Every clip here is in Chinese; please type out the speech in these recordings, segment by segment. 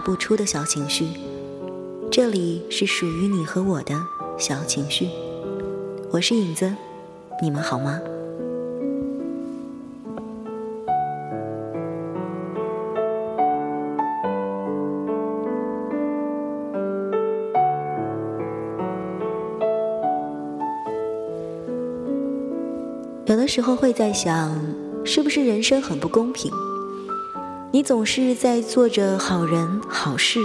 不出的小情绪。这里是属于你和我的小情绪。我是影子，你们好吗？有的时候会在想，是不是人生很不公平？你总是在做着好人好事，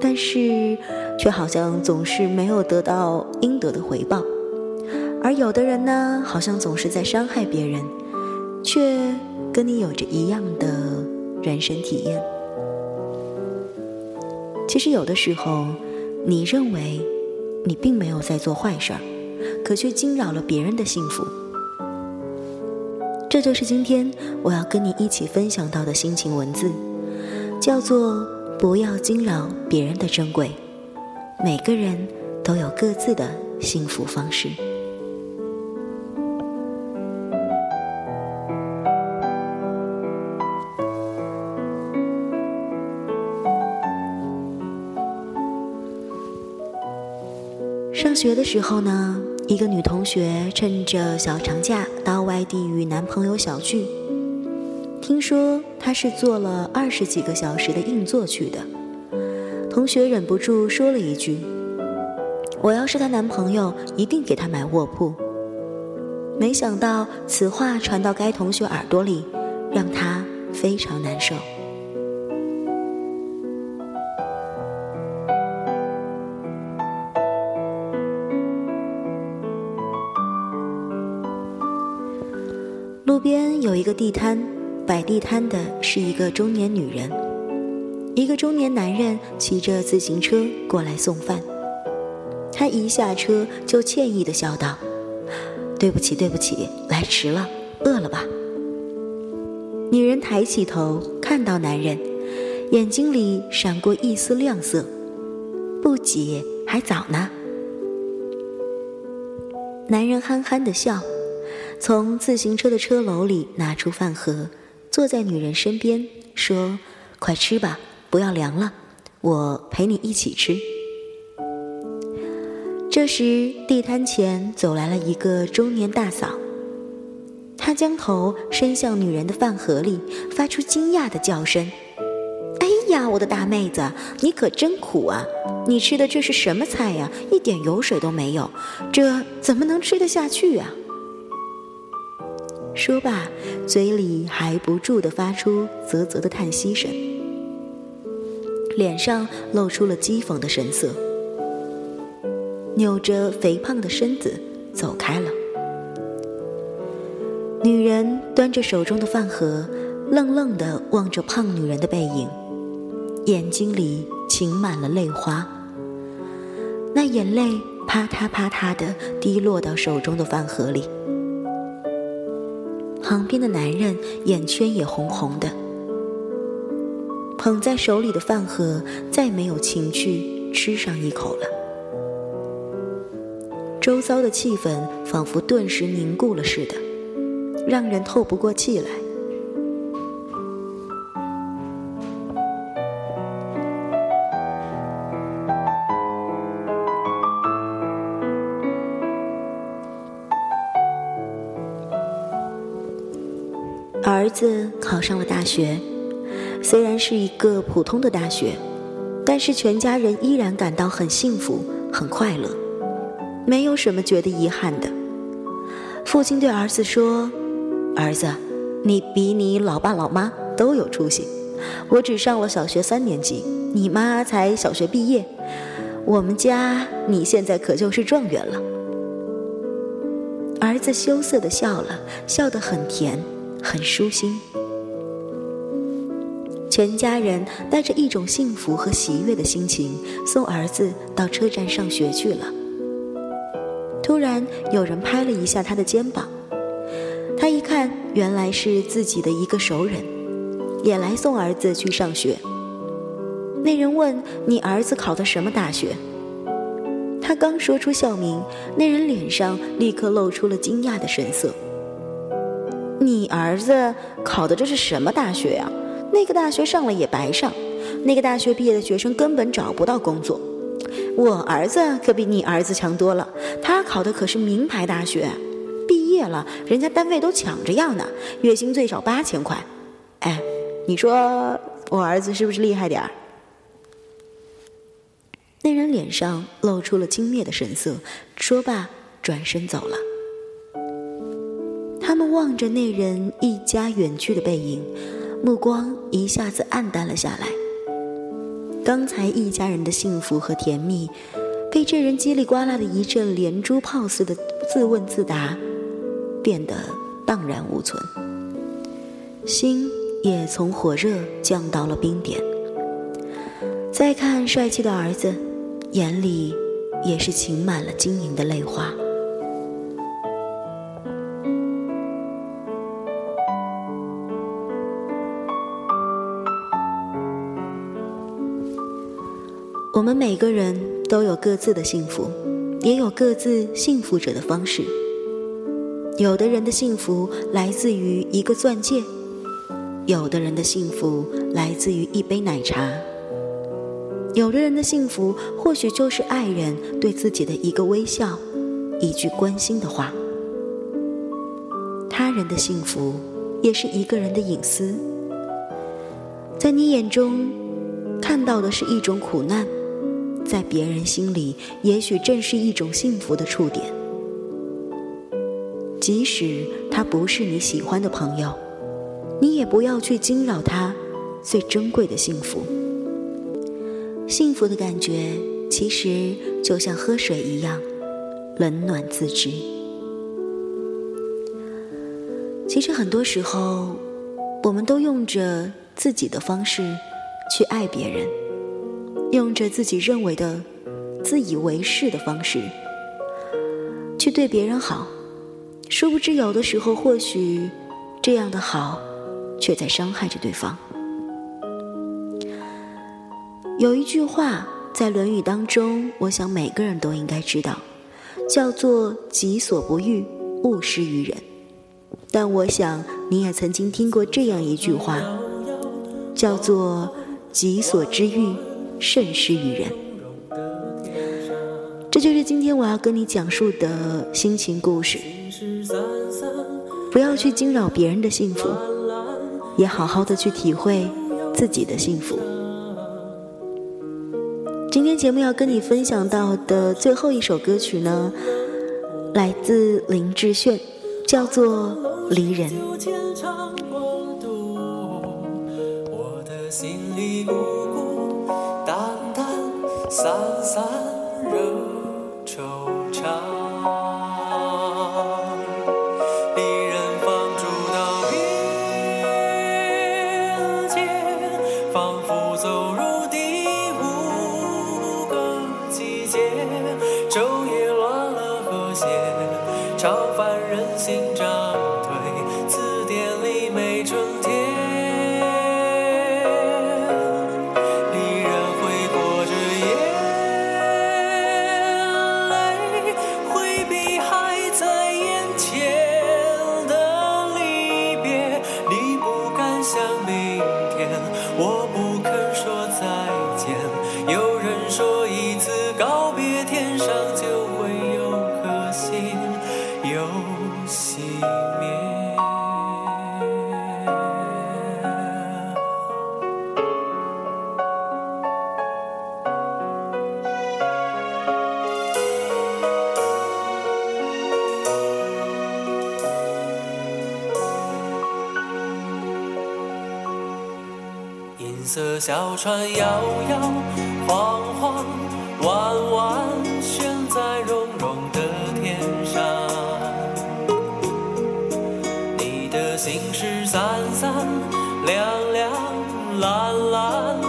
但是却好像总是没有得到应得的回报；而有的人呢，好像总是在伤害别人，却跟你有着一样的人生体验。其实有的时候，你认为你并没有在做坏事儿，可却惊扰了别人的幸福。这就是今天我要跟你一起分享到的心情文字，叫做“不要惊扰别人的珍贵”。每个人都有各自的幸福方式。学的时候呢？一个女同学趁着小长假到外地与男朋友小聚，听说她是坐了二十几个小时的硬座去的。同学忍不住说了一句：“我要是她男朋友，一定给她买卧铺。”没想到此话传到该同学耳朵里，让她非常难受。边有一个地摊，摆地摊的是一个中年女人，一个中年男人骑着自行车过来送饭。他一下车就歉意的笑道：“对不起，对不起，来迟了，饿了吧？”女人抬起头看到男人，眼睛里闪过一丝亮色：“不急，还早呢。”男人憨憨的笑。从自行车的车篓里拿出饭盒，坐在女人身边，说：“快吃吧，不要凉了，我陪你一起吃。”这时，地摊前走来了一个中年大嫂，她将头伸向女人的饭盒里，发出惊讶的叫声：“哎呀，我的大妹子，你可真苦啊！你吃的这是什么菜呀？一点油水都没有，这怎么能吃得下去啊？”说罢，嘴里还不住地发出啧啧的叹息声，脸上露出了讥讽的神色，扭着肥胖的身子走开了。女人端着手中的饭盒，愣愣地望着胖女人的背影，眼睛里噙满了泪花，那眼泪啪嗒啪嗒地滴落到手中的饭盒里。旁边的男人眼圈也红红的，捧在手里的饭盒再没有情趣吃上一口了。周遭的气氛仿佛顿时凝固了似的，让人透不过气来。子考上了大学，虽然是一个普通的大学，但是全家人依然感到很幸福、很快乐，没有什么觉得遗憾的。父亲对儿子说：“儿子，你比你老爸老妈都有出息。我只上了小学三年级，你妈才小学毕业。我们家你现在可就是状元了。”儿子羞涩的笑了笑得很甜。很舒心，全家人带着一种幸福和喜悦的心情送儿子到车站上学去了。突然，有人拍了一下他的肩膀，他一看，原来是自己的一个熟人，也来送儿子去上学。那人问：“你儿子考的什么大学？”他刚说出校名，那人脸上立刻露出了惊讶的神色。你儿子考的这是什么大学呀？那个大学上了也白上，那个大学毕业的学生根本找不到工作。我儿子可比你儿子强多了，他考的可是名牌大学，毕业了人家单位都抢着要呢，月薪最少八千块。哎，你说我儿子是不是厉害点儿？那人脸上露出了轻蔑的神色，说罢转身走了。他们望着那人一家远去的背影，目光一下子暗淡了下来。刚才一家人的幸福和甜蜜，被这人叽里呱啦的一阵连珠炮似的自问自答，变得荡然无存，心也从火热降到了冰点。再看帅气的儿子，眼里也是噙满了晶莹的泪花。我们每个人都有各自的幸福，也有各自幸福者的方式。有的人的幸福来自于一个钻戒，有的人的幸福来自于一杯奶茶，有的人的幸福或许就是爱人对自己的一个微笑，一句关心的话。他人的幸福也是一个人的隐私，在你眼中看到的是一种苦难。在别人心里，也许正是一种幸福的触点。即使他不是你喜欢的朋友，你也不要去惊扰他最珍贵的幸福。幸福的感觉，其实就像喝水一样，冷暖自知。其实很多时候，我们都用着自己的方式去爱别人。用着自己认为的、自以为是的方式去对别人好，殊不知有的时候，或许这样的好，却在伤害着对方。有一句话在《论语》当中，我想每个人都应该知道，叫做“己所不欲，勿施于人”。但我想你也曾经听过这样一句话，叫做“己所之欲”。慎施于人，这就是今天我要跟你讲述的心情故事。不要去惊扰别人的幸福，也好好的去体会自己的幸福。今天节目要跟你分享到的最后一首歌曲呢，来自林志炫，叫做《离人》。我的心里不散散惹惆怅，离人放逐到边界，仿佛走入第五个季节。昼夜乱了和谐，超凡人心小船摇摇晃晃，弯弯悬在绒绒的天上。你的心事三三两两蓝蓝，